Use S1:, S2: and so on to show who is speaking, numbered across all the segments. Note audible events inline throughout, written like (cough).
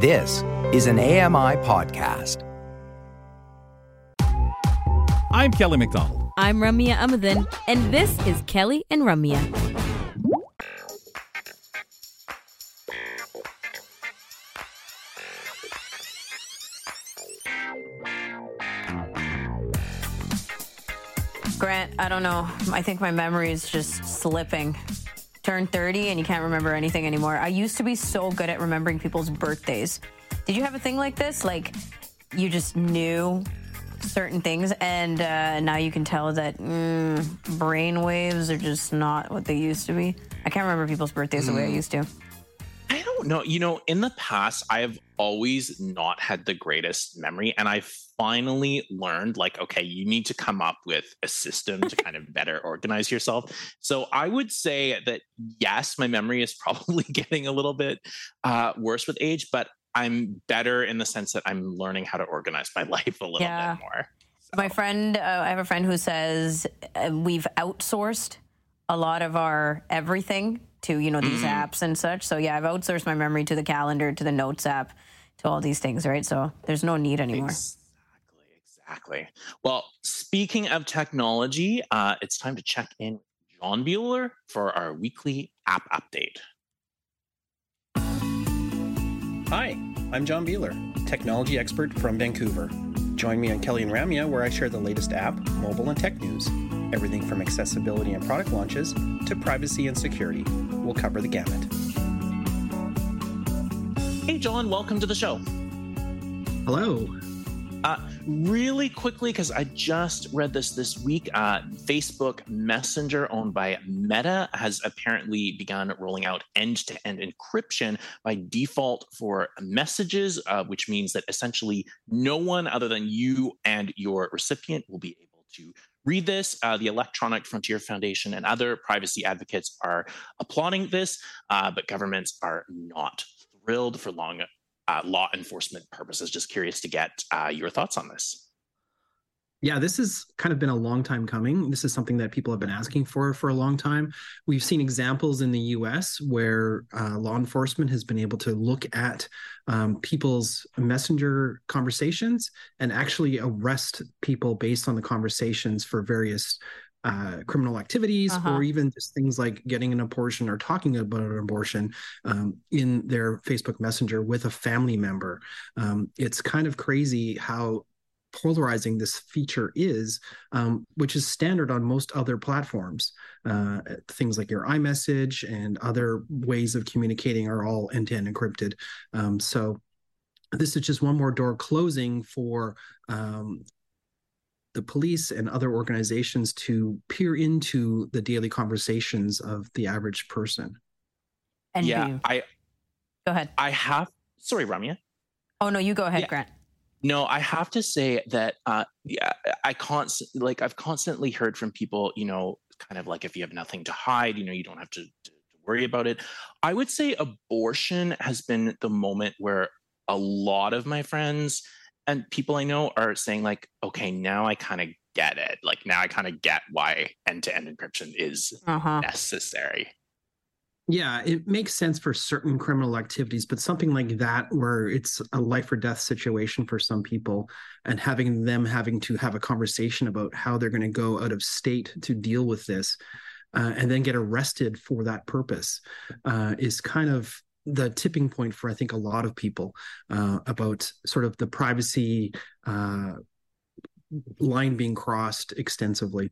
S1: This is an AMI podcast.
S2: I'm Kelly McDonald.
S3: I'm Ramya Amadin, and this is Kelly and Ramya.
S4: Grant, I don't know. I think my memory is just slipping. Turn 30 and you can't remember anything anymore. I used to be so good at remembering people's birthdays. Did you have a thing like this? Like you just knew certain things and uh, now you can tell that mm, brain waves are just not what they used to be. I can't remember people's birthdays the way I used to.
S5: I don't know. You know, in the past, I have always not had the greatest memory. And I finally learned, like, okay, you need to come up with a system to kind of (laughs) better organize yourself. So I would say that, yes, my memory is probably (laughs) getting a little bit uh, worse with age, but I'm better in the sense that I'm learning how to organize my (laughs) life a little
S4: Yeah.
S5: bit more.
S4: My friend, uh, I have a friend who says uh, we've outsourced a lot of our everything to you know these apps and such. So yeah, I've outsourced my memory to the calendar, to the notes app, to all these things, right? So there's no need anymore.
S5: Exactly, exactly. Well, speaking of technology, uh, it's time to check in with John Biehler for our weekly app update.
S6: Hi, I'm John Biehler, technology expert from Vancouver. Join me on Kelly and Ramya, where I share the latest app, mobile, and tech news. Everything from accessibility and product launches to privacy and security. We'll cover the gamut.
S5: Hey, John, welcome to the show.
S7: Hello.
S5: Uh, really quickly, because I just read this this week, uh, Facebook Messenger, owned by Meta, has apparently begun rolling out end to end encryption by default for messages, uh, which means that essentially no one other than you and your recipient will be able to read this. Uh, the Electronic Frontier Foundation and other privacy advocates are applauding this, uh, but governments are not for long uh, law enforcement purposes. Just curious to get uh, your thoughts on this.
S7: Yeah, this has kind of been a long time coming. This is something that people have been asking for for a long time. We've seen examples in the US where uh, law enforcement has been able to look at um, people's messenger conversations and actually arrest people based on the conversations for various uh, criminal activities
S4: Uh-huh.
S7: or even just things like getting an abortion or talking about an abortion um, in their Facebook Messenger with a family member. Um, it's kind of crazy how polarizing this feature is, um, which is standard on most other platforms. Uh, things like your iMessage and other ways of communicating are all end to end encrypted. Um, so this is just one more door closing for um, the police and other organizations to peer into the daily conversations of the average person.
S4: And
S5: yeah,
S4: you.
S5: I
S4: Go ahead.
S5: I have. Sorry, Ramya.
S4: Oh no, you go ahead,
S5: Yeah.
S4: Grant.
S5: No, I have to say that uh, yeah, I constant like I've constantly heard from people, you know, kind of like if you have nothing to hide, you know, you don't have to, to, to worry about it. I would say abortion has been the moment where a lot of my friends and people I know are saying like, okay, now I kind of get it. Like now I kind of get why end-to-end encryption is
S4: Uh huh.
S5: necessary.
S7: Yeah, it makes sense for certain criminal activities, but something like that, where it's a life or death situation for some people, and having them having to have a conversation about how they're going to go out of state to deal with this, uh, and then get arrested for that purpose, uh, is kind of the tipping point for I think a lot of people uh, about sort of the privacy uh, line being crossed extensively.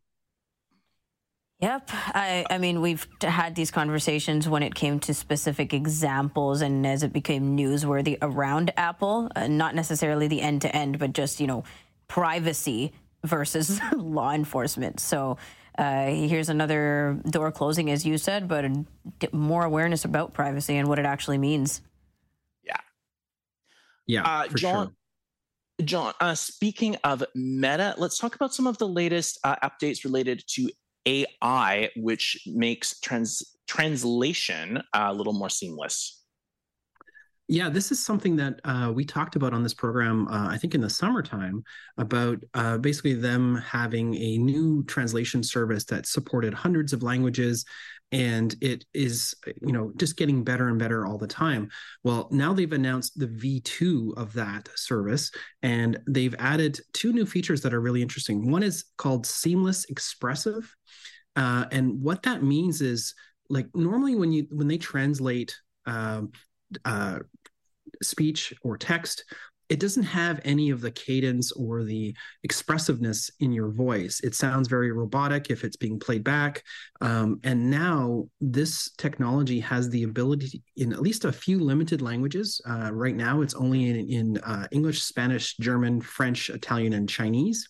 S4: Yep. I, I mean, we've had these conversations when it came to specific examples and as it became newsworthy around Apple, uh, not necessarily the end to end, but just, you know, privacy versus (laughs) law enforcement. So uh, here's another door closing, as you said, but more awareness about privacy and what it actually means.
S7: Yeah.
S5: Yeah, Uh,
S7: for
S5: John,
S7: sure.
S5: John, uh, speaking of Meta, let's talk about some of the latest uh, updates related to AI, which makes trans- translation uh, a little more seamless.
S7: Yeah, this is something that uh, we talked about on this program, uh, I think in the summertime, about uh, basically them having a new translation service that supported hundreds of languages. And it is, you know, just getting better and better all the time. Well, now they've announced the V2 of that service, and they've added two new features that are really interesting. One is called Seamless Expressive. Uh, and what that means is like normally when you when they translate um, uh, speech or text, it doesn't have any of the cadence or the expressiveness in your voice. It sounds very robotic if it's being played back. Um, and now this technology has the ability in at least a few limited languages. Uh, right now, it's only in, in uh, English, Spanish, German, French, Italian, and Chinese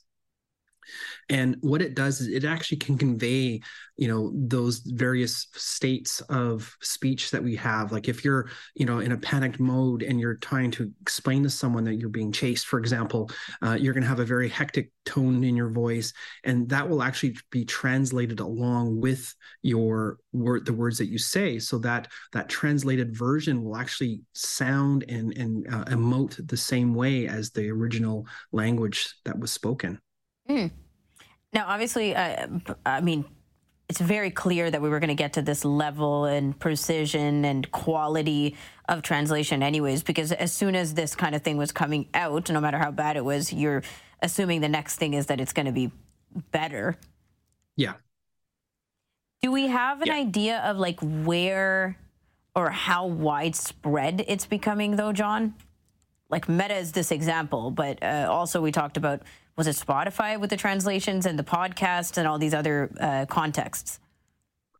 S7: and what it does is it actually can convey you know those various states of speech that we have. Like if you're you know in a panicked mode and you're trying to explain to someone that you're being chased for example uh, you're going to have a very hectic tone in your voice and that will actually be translated along with your word the words that you say. So that that translated version will actually sound and and uh, emote the same way as the original language that was spoken
S4: Mm. Now, obviously, uh, I mean, it's very clear that we were going to get to this level and precision and quality of translation, anyways, because as soon as this kind of thing was coming out, no matter how bad it was, you're assuming the next thing is that it's going to be better.
S7: Yeah.
S4: Do we have an
S5: Yeah.
S4: idea of like where or how widespread it's becoming, though, John? Like Meta is this example, but uh, also we talked about was it Spotify with the translations and the podcast and all these other uh, contexts?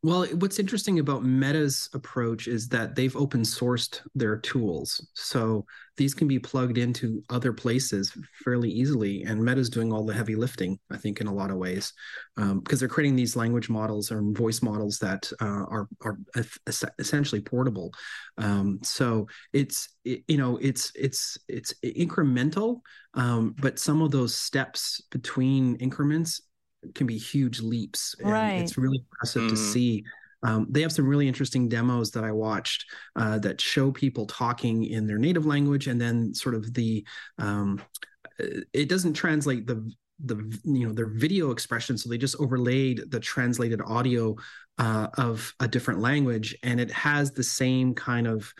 S7: Well, what's interesting about Meta's approach is that they've open sourced their tools. So these can be plugged into other places fairly easily. And Meta's doing all the heavy lifting, I think, in a lot of ways, um, because they're creating these language models or voice models that uh, are, are es- essentially portable. Um, so it's, it, you know, it's, it's, it's incremental, um, but some of those steps between increments can be huge leaps. And
S4: Right.
S7: It's really impressive to
S5: Mhm.
S7: see. Um, they have some really interesting demos that I watched uh, that show people talking in their native language, and then sort of the. Um, uh, it doesn't translate the the you know their video expression, so they just overlaid the translated audio uh, of a different language, and it has the same kind of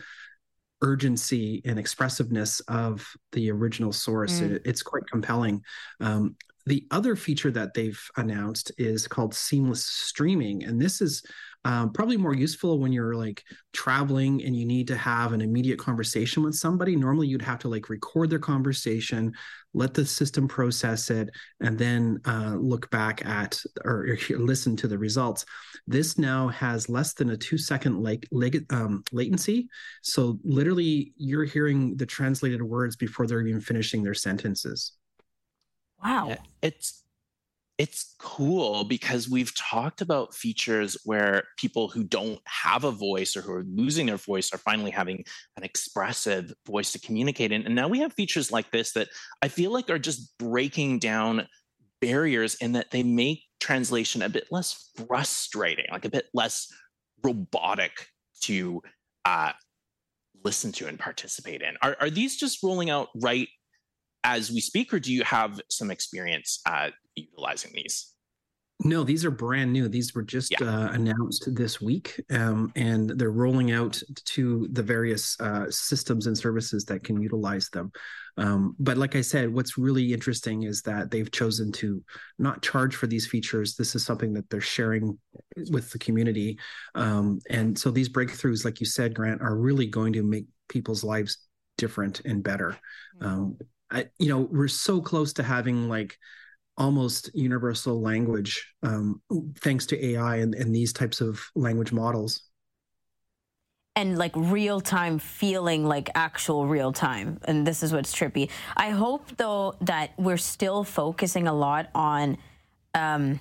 S7: urgency and expressiveness of the original source.
S4: Mm.
S7: It- it's quite compelling. Um, the other feature that they've announced is called seamless streaming, and this is um, probably more useful when you're like traveling and you need to have an immediate conversation with somebody. Normally, you'd have to like record their conversation, let the system process it, and then uh, look back at or, or (laughs) listen to the results. This now has less than a two second like um, latency. So literally, you're hearing the translated words before they're even finishing their sentences.
S4: Wow.
S5: It's it's cool because we've talked about features where people who don't have a voice or who are losing their voice are finally having an expressive voice to communicate in. And now we have features like this that I feel like are just breaking down barriers in that they make translation a bit less frustrating, like a bit less robotic to uh, listen to and participate in. Are, are these just rolling out right as we speak, or do you have some experience uh, utilizing these?
S7: No, these are brand new. These were just
S5: Yeah.
S7: uh, announced this week, um, and they're rolling out to the various uh, systems and services that can utilize them. Um, but like I said, what's really interesting is that they've chosen to not charge for these features. This is something that they're sharing with the community, um, and so these breakthroughs, like you said, Grant, are really going to make people's lives different and better. Um, I, you know, we're so close to having like almost universal language um, thanks to AI and, and these types of language models.
S4: and like real time feeling like actual real time. And this is what's trippy. I hope though that we're still focusing a lot on um,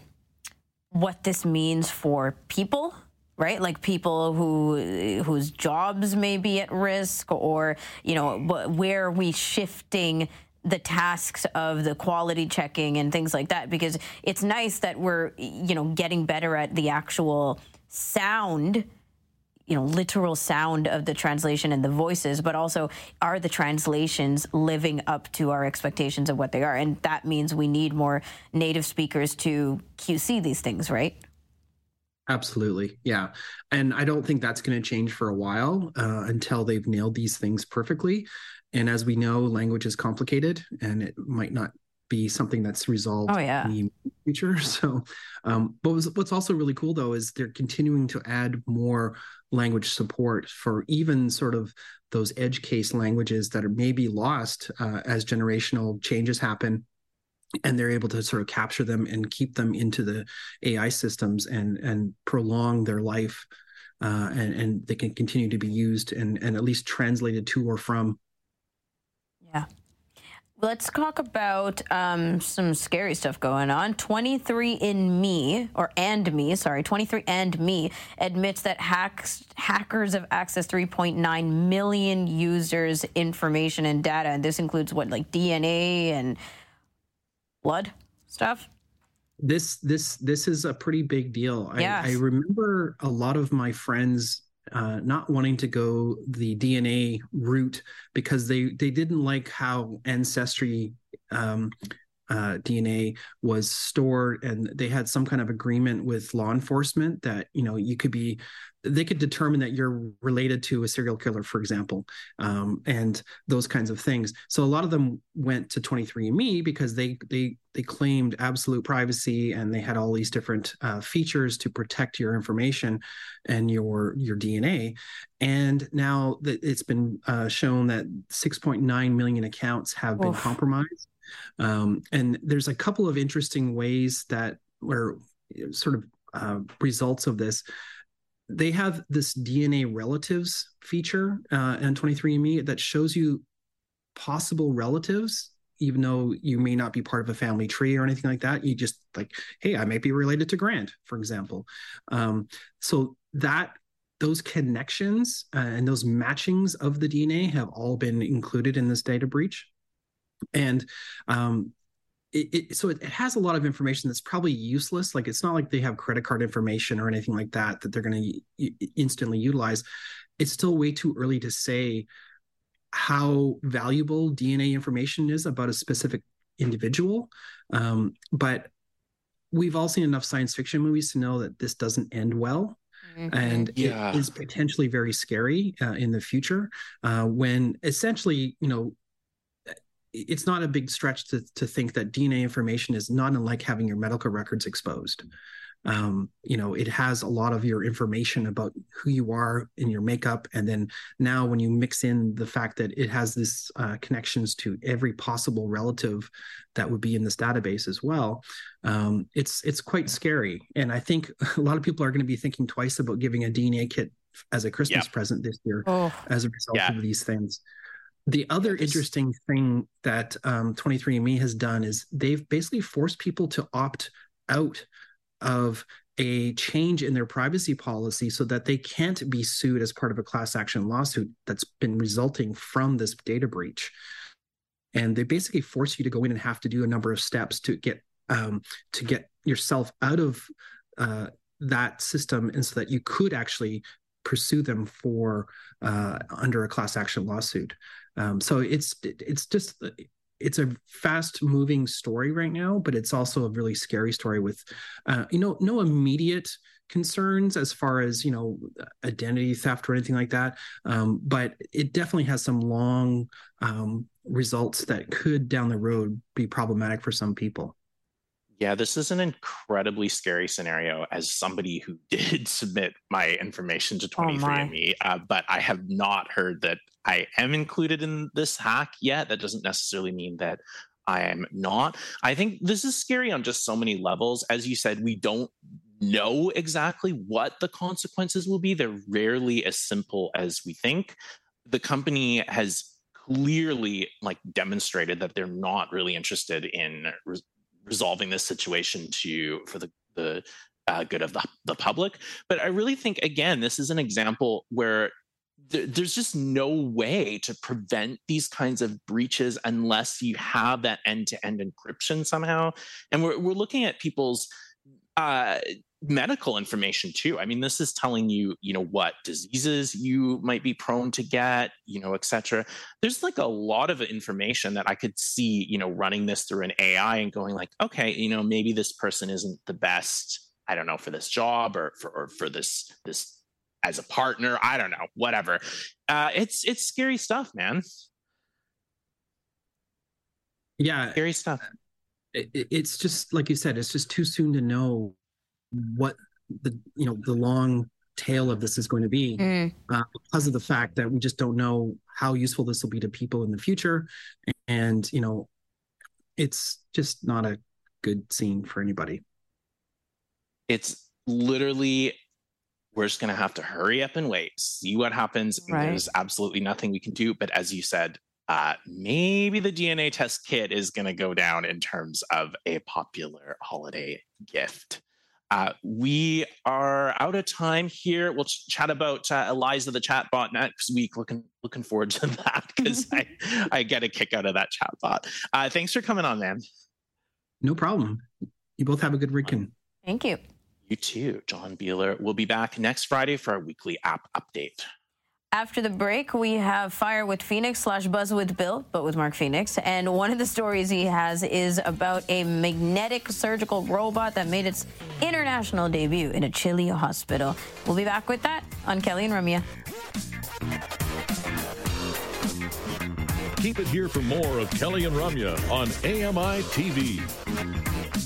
S4: what this means for people. Right, like people who whose jobs may be at risk, or you know, where are we shifting the tasks of the quality checking and things like that? Because it's nice that we're you know getting better at the actual sound you know literal sound of the translation and the voices but also are the translations living up to our expectations of what they are? And that means we need more native speakers to qc these things right
S7: Absolutely. Yeah. And I don't think that's going to change for a while uh, until they've nailed these things perfectly. And as we know, language is complicated and it might not be something that's resolved
S4: oh, yeah.
S7: in the future. (laughs) So, um, but what's, what's also really cool though is they're continuing to add more language support for even sort of those edge case languages that are maybe lost uh, as generational changes happen and they're able to sort of capture them and keep them into the AI systems and and prolong their life, uh, and and they can continue to be used and and at least translated to or from.
S4: Yeah. Let's talk about um, some scary stuff going on. 23andMe, or and me, sorry, 23andMe admits that hacks, hackers have accessed 3.9 million users' information and data, and this includes what, like DNA and blood stuff?
S7: This this this is a pretty big deal.
S4: Yes.
S7: I, I remember a lot of my friends uh, not wanting to go the DNA route because they they didn't like how ancestry um, uh, DNA was stored, and they had some kind of agreement with law enforcement that you know you could be they could determine that you're related to a serial killer, for example, um, and those kinds of things. So a lot of them went to 23andMe because they they they claimed absolute privacy and they had all these different uh, features to protect your information and your your DNA. And now that it's been uh, shown that 6.9 million accounts have been Oof. compromised, um, and there's a couple of interesting ways that where sort of uh, results of this they have this DNA relatives feature uh, and 23andMe that shows you possible relatives, even though you may not be part of a family tree or anything like that. You just like, hey, I might be related to Grant, for example. Um, so that those connections uh, and those matchings of the DNA have all been included in this data breach. And um, it, it, so it, it, has a lot of information that's probably useless. Like it's not like they have credit card information or anything like that that they're going to instantly utilize. It's still way too early to say how valuable DNA information is about a specific individual. Um, but we've all seen enough science fiction movies to know that this doesn't end well. Mm-hmm. And yeah. it is potentially very scary uh, in the future uh, when essentially, you know, it's not a big stretch to, to think that DNA information is not unlike having your medical records exposed. Um, you know, it has a lot of your information about who you are in your makeup, and then now when you mix in the fact that it has this uh, connections to every possible relative that would be in this database as well, um, it's it's quite scary. And I think (laughs) a lot of people are going to be thinking twice about giving a DNA kit as a Christmas yep. present this year oh. as a result yeah. of these things. The other interesting thing that um, 23andMe has done is they've basically forced people to opt out of a change in their privacy policy so that they can't be sued as part of a class action lawsuit that's been resulting from this data breach. And they basically force you to go in and have to do a number of steps to get um, to get yourself out of uh, that system, and so that you could actually pursue them for uh, under a class action lawsuit. Um, so it's it's just it's a fast moving story right now, but it's also a really scary story with uh, you know no immediate concerns as far as you know identity theft or anything like that. Um, but it definitely has some long um, results that could down the road be problematic for some people
S5: yeah, this is an incredibly scary scenario as somebody who (laughs) did submit my information to 23andMe, oh uh, but I have not heard that I am included in this hack yet. That doesn't necessarily mean that I am not. I think this is scary on just so many levels. As you said, we don't know exactly what the consequences will be. They're rarely as simple as we think. The company has clearly like demonstrated that they're not really interested in resolving this situation to for the the uh, good of the, the public. But I really think again, this is an example where th- there's just no way to prevent these kinds of breaches unless you have that end-to-end encryption somehow. And we're we're looking at people's uh, medical information too. I mean, this is telling you, you know, what diseases you might be prone to get, you know, et cetera. There's like a lot of information that I could see, you know, running this through an AI and going like, okay, you know, maybe this person isn't the best, I don't know, for this job or for or for this this as a partner. I don't know, whatever. Uh, it's it's scary stuff, man.
S7: Yeah,
S5: scary stuff.
S7: It, it's just like you said. It's just too soon to know what the you know the long tail of this is going to be mm. uh, because of the fact that we just don't know how useful this will be to people in the future. And you know it's just not a good scene for anybody.
S5: It's literally we're just going to have to hurry up and wait see what happens. Right. there's absolutely nothing we can do. But as you said uh, maybe the dna test kit is going to go down in terms of a popular holiday gift uh, we are out of time here. We'll ch- chat about uh, Eliza the chatbot next week. Looking looking forward to (laughs) that because (laughs) I I get a kick out of that chatbot. Uh, thanks for coming on, man.
S7: No problem. You both have a good weekend.
S4: Thank you.
S5: You too, John Biehler. We'll be back next Friday for our weekly app update.
S4: After the break, we have Fire with Phoenix slash Buzz with Bill, but with Mark Phoenix. And one of the stories he has is about a magnetic surgical robot that made its international debut in a Chile hospital. We'll be back with that on Kelly and Ramya.
S8: Keep it here for more of Kelly and Ramya on AMI TV.